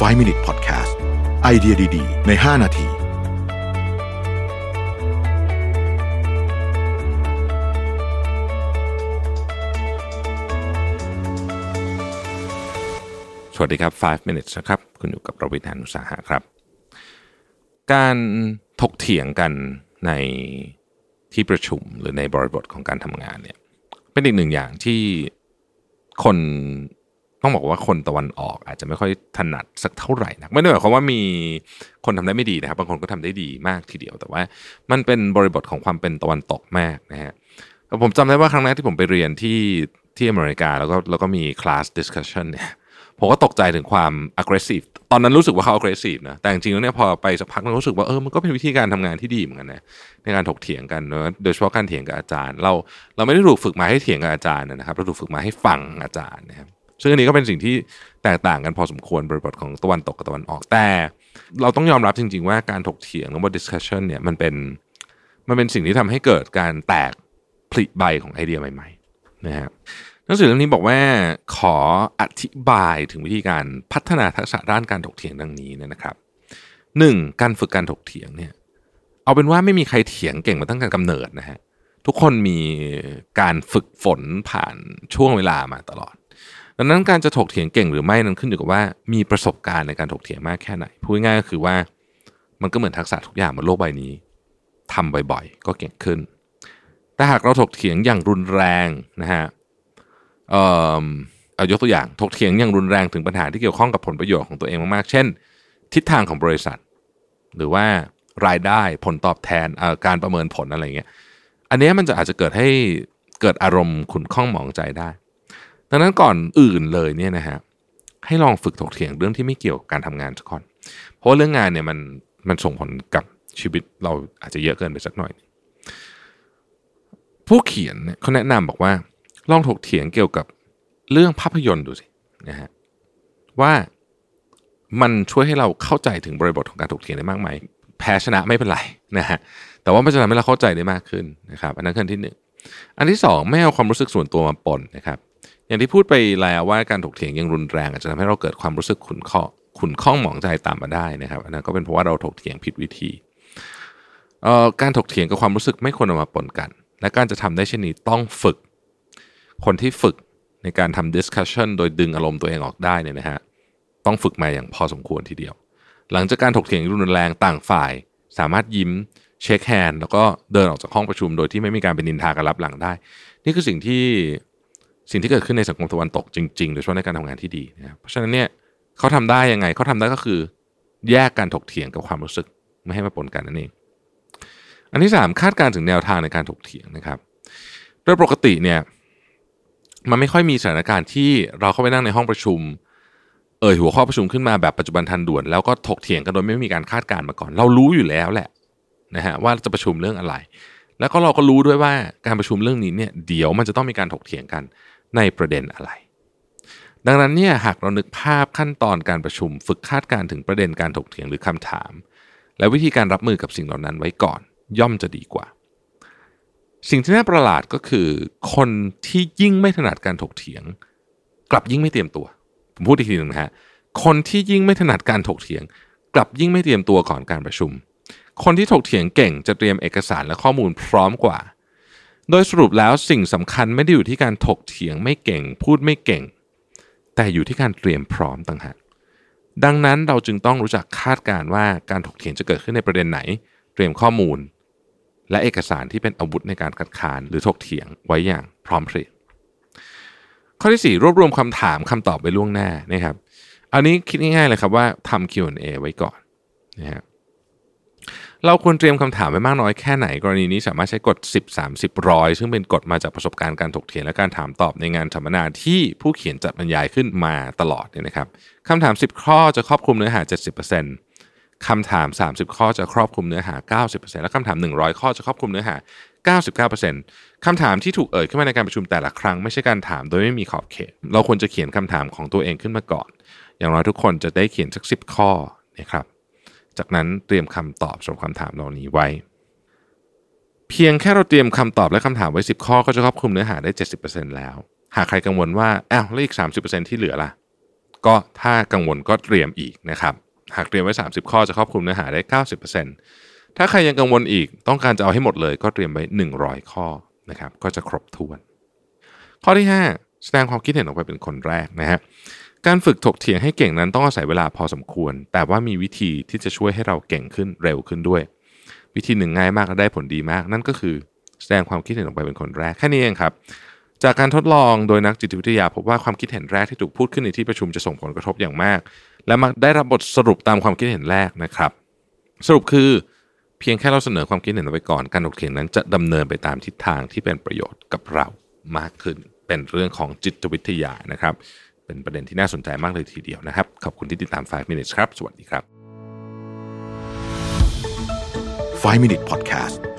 5 Minute Podcast ไอเดียดี ๆ ใน 5 นาทีสวัสดีครับ 5 minutes นะครับ คุณอยู่กับประวิทยานุสาหะครับ การถกเถียงกันในที่ประชุมหรือในบริบทของการทำงานเนี่ย เป็นอีกหนึ่งอย่างที่คน ต้องบอกว่าคนตะวันออกอาจจะไม่ค่อยถนัดสักเท่าไหร่นะไม่ได้หมายความว่ามีคนทำได้ไม่ดีนะครับ บางคนก็ทำได้ดีมากทีเดียว แต่ว่ามันเป็นบริบทของความเป็นตะวันตกมากนะฮะผมจำได้ว่าครั้งแรกที่ผมไปเรียนที่ที่อเมริกาแล้วก็แล้วก็มีคลาส discussion เนี่ยผมก็ตกใจถึงความ aggressive ตอนนั้นรู้สึกว่าเขา aggressive นะแต่จริงๆแล้วเนี่ยพอไปสักพักนึงรู้สึกว่าเออมันก็เป็นวิธีการทำงานที่ดีเหมือนกันนะในการถกเถียงกันโดยเฉพาะการเถียงกับอาจารย์ เราเราไม่ได้ถูกฝึกมาให้เถียงกับอาจารย์นะครับเราถูกฝึกมาให้ฟังอาจารย์นะครับ ซึ่งอันนี้ก็เป็นสิ่งที่แตกต่างกันพอสมควรบริบทของตะวันตกกับตะวันออกแต่ เราต้องยอมรับจริง ๆ ว่าการถกเถียงหรือว่า discussion เนี่ยมันเป็นมันเป็นสิ่งที่ทำให้เกิดการแตกผลิใบของไอเดียใหม่ๆนะครับหนังสือเล่มนี้บอกว่าขออธิบายถึงวิธีการพัฒนาทักษะด้านการถกเถียงดังนี้นะครับหนึ่งการฝึกการถกเถียงเนี่ยเอาเป็นว่าไม่มีใครเถียงเก่งมาตั้งแต่กำเนิดนะฮะทุกคนมีการฝึกฝนผ่านช่วงเวลามาตลอด ดังนั้นการจะถกเถียงเก่งหรือไม่นั้นขึ้นอยู่กับว่ามีประสบการณ์ในการถกเถียงมากแค่ไหนพูดง่ายก็คือว่ามันก็เหมือนทักษะทุกอย่างบนโลกใบนี้ทำบ่อยๆ ก็เก่งขึ้น แต่หากเราถกเถียงอย่างรุนแรงนะฮะเอ่อเอายกตัวอย่างถกเถียงอย่างรุนแรงถึงปัญหาที่เกี่ยวข้องกับผลประโยชน์ของตัวเองมากๆ เช่น ทิศทางของบริษัท หรือว่ารายได้ผลตอบแทนการประเมินผลอะไรเงี้ย อันนี้มันจะอาจจะเกิดให้เกิดอารมณ์ขุนข้องหมองใจได้ ดังนั้นก่อนอื่นเลยเนี่ยนะฮะให้ลองฝึกถกเถียงเรื่องที่ไม่เกี่ยวกับการทำงานสักก่อน เพราะเรื่องงานเนี่ยมันมันส่งผลกับชีวิตเราอาจจะเยอะเกินไปสักหน่อย ผู้เขียนเนี่ยเขาแนะนำบอกว่า ลองถกเถียงเกี่ยวกับเรื่องภาพยนตร์ดูสินะฮะว่ามันช่วยให้เราเข้าใจถึงบริบทของการถกเถียงได้มากไหมแพ้ชนะไม่เป็นไรนะฮะแต่ว่ามันจะทำให้เราเข้าใจได้มากขึ้นนะครับ อันนั้นขั้นที่หนึ่งอันที่สองไม่เอาความรู้สึกส่วนตัวมาปนนะครับ อย่างที่พูดไปแล้วว่าการถกเถียงยังรุนแรงอาจจะทำให้เราเกิดความรู้สึกขุนข้อขุนข้องหมองใจตามมาได้นะครับอันนั้นก็เป็นเพราะว่าเราถกเถียงผิดวิธีการถกเถียงกับความรู้สึกไม่ควรเอามาปนกัน และการจะทำได้เช่นนี้ต้องฝึก คนที่ฝึกในการทำ discussion โดยดึงอารมณ์ตัวเองออกได้เนี่ยนะฮะต้องฝึกมาอย่างพอสมควรทีเดียว หลังจากการถกเถียงรุนแรงต่างฝ่าย สามารถยิ้มเช็คแฮนด์แล้วก็เดินออกจากห้องประชุมโดยที่ไม่มีการเป็นนินทากันรับหลังได้ นี่คือสิ่งที่ สิ่งที่เกิดขึ้นในสังคมตะวันตกจริงๆโดยเฉพาะในการทำงานที่ดีนะครับเพราะฉะนั้นเนี่ยเขาทำได้ยังไงเขาทำได้ก็คือ แยกการถกเถียงกับความรู้สึกไม่ให้มาปนกันนั่นเอง อันที่สามคาดการถึงแนวทางในการถกเถียงนะครับ โดยปกติเนี่ยมันไม่ค่อยมีสถานการณ์ที่เราเข้าไปนั่งในห้องประชุม เอ่ยหัวข้อประชุมขึ้นมาแบบปัจจุบันทันด่วน แล้วก็ถกเถียงกันโดยไม่มีการคาดการณ์มาก่อน เรารู้อยู่แล้วแหละนะฮะว่าจะประชุมเรื่องอะไร แล้วก็เราก็รู้ด้วยว่าการประชุมเรื่องนี้เนี่ยเดี๋ยวมันจะต้องมีการถกเถียงกันในประเด็นอะไร ดังนั้นเนี่ยหากเรานึกภาพขั้นตอนการประชุม ฝึกคาดการถึงประเด็นการถกเถียงหรือคำถาม และวิธีการรับมือกับสิ่งเหล่านั้นไว้ก่อน ย่อมจะดีกว่า สิ่งที่น่าประหลาดก็คือ คนที่ยิ่งไม่ถนัดการถกเถียง กลับยิ่งไม่เตรียมตัว ผมพูดอีกทีหนึ่งนะฮะคนที่ยิ่งไม่ถนัดการถกเถียง กลับยิ่งไม่เตรียมตัวก่อนการประชุม คนที่ถกเถียงเก่งจะเตรียมเอกสารและข้อมูลพร้อมกว่า โดยสรุปแล้วสิ่งสำคัญไม่ได้อยู่ที่การถกเถียงไม่เก่ง พูดไม่เก่ง แต่อยู่ที่การเตรียมพร้อมต่างหากดังนั้นเราจึงต้องรู้จักคาดการว่าการถกเถียงจะเกิดขึ้นในประเด็นไหน เตรียมข้อมูล และเอกสารที่เป็นอาวุธในการคัดค้านหรือถกเถียงไว้อย่างพร้อมเพรียงข้อที่ 4 รวบรวมคำถามคำตอบไว้ล่วงหน้านะครับ อันนี้คิดง่ายๆเลยครับว่าทำ Q&A ไว้ก่อนนะฮะ เราควรเตรียมคำถามไว้มากน้อยแค่ไหน กรณีนี้สามารถใช้กฎ 10 30ร้อยซึ่งเป็นกฎมาจากประสบการณ์การถกเถียงและการถามตอบในงานสัมมนาที่ผู้เขียนจัดบรรยายขึ้นมาตลอดเนี่ยนะครับคำถาม 10 ข้อจะครอบคลุมเนื้อหา 70%คำถาม 30 ข้อจะครอบคลุมเนื้อหา 90%และคำถาม 100 ข้อจะครอบคลุมเนื้อหา 99%คำถามที่ถูกเอ่ยขึ้นมาในการประชุมแต่ละครั้งไม่ใช่การถามโดยไม่มีขอบเขต เราควรจะเขียนคำถามของตัวเองขึ้นมาก่อน อย่างน้อยทุกคนจะได้เขียนสัก 10 ข้อนะครับ จากนั้นเตรียมคำตอบสำหรับคำถามเหล่านี้ไว้ เพียงแค่เราเตรียมคำตอบและคำถามไว้ 10 ข้อก็จะครอบคลุมเนื้อหาได้ 70%แล้ว หากใครกังวลว่าอ้าวแล้วอีก 30%ที่เหลือล่ะ ก็ถ้ากังวลก็เตรียมอีกนะครับหากเตรียมไว้ 30 ข้อจะครอบคลุมเนื้อหาได้ 90%ถ้าใครยังกังวลอีกต้องการจะเอาให้หมดเลย ก็เตรียมไว้ 100 ข้อนะครับก็จะครบถ้วน ข้อที่ 5 แสดงความคิดเห็นออกไปเป็นคนแรกนะฮะการฝึกถกเถียงให้เก่งนั้นต้องอาศัยเวลาพอสมควร แต่ว่ามีวิธีที่จะช่วยให้เราเก่งขึ้นเร็วขึ้นด้วย วิธีหนึ่งง่ายมากและได้ผลดีมาก นั่นก็คือแสดงความคิดเห็นออกไปเป็นคนแรกแค่นี้เองครับ จากการทดลองโดยนักจิตวิทยาพบว่าความคิดเห็นแรกที่ถูกพูดขึ้นในที่ประชุมจะส่งผลกระทบอย่างมาก และมักได้รับบทสรุปตามความคิดเห็นแรกนะครับ สรุปคือเพียงแค่เราเสนอความคิดเห็นเอาไว้ก่อน การถกเถียงนั้นจะดำเนินไปตามทิศทางที่เป็นประโยชน์กับเรามากขึ้น เป็นเรื่องของจิตวิทยานะครับ เป็นประเด็นที่น่าสนใจมากเลยทีเดียวนะครับ ขอบคุณที่ติดตาม 5 minutes ครับ สวัสดีครับ 5 Minute Podcast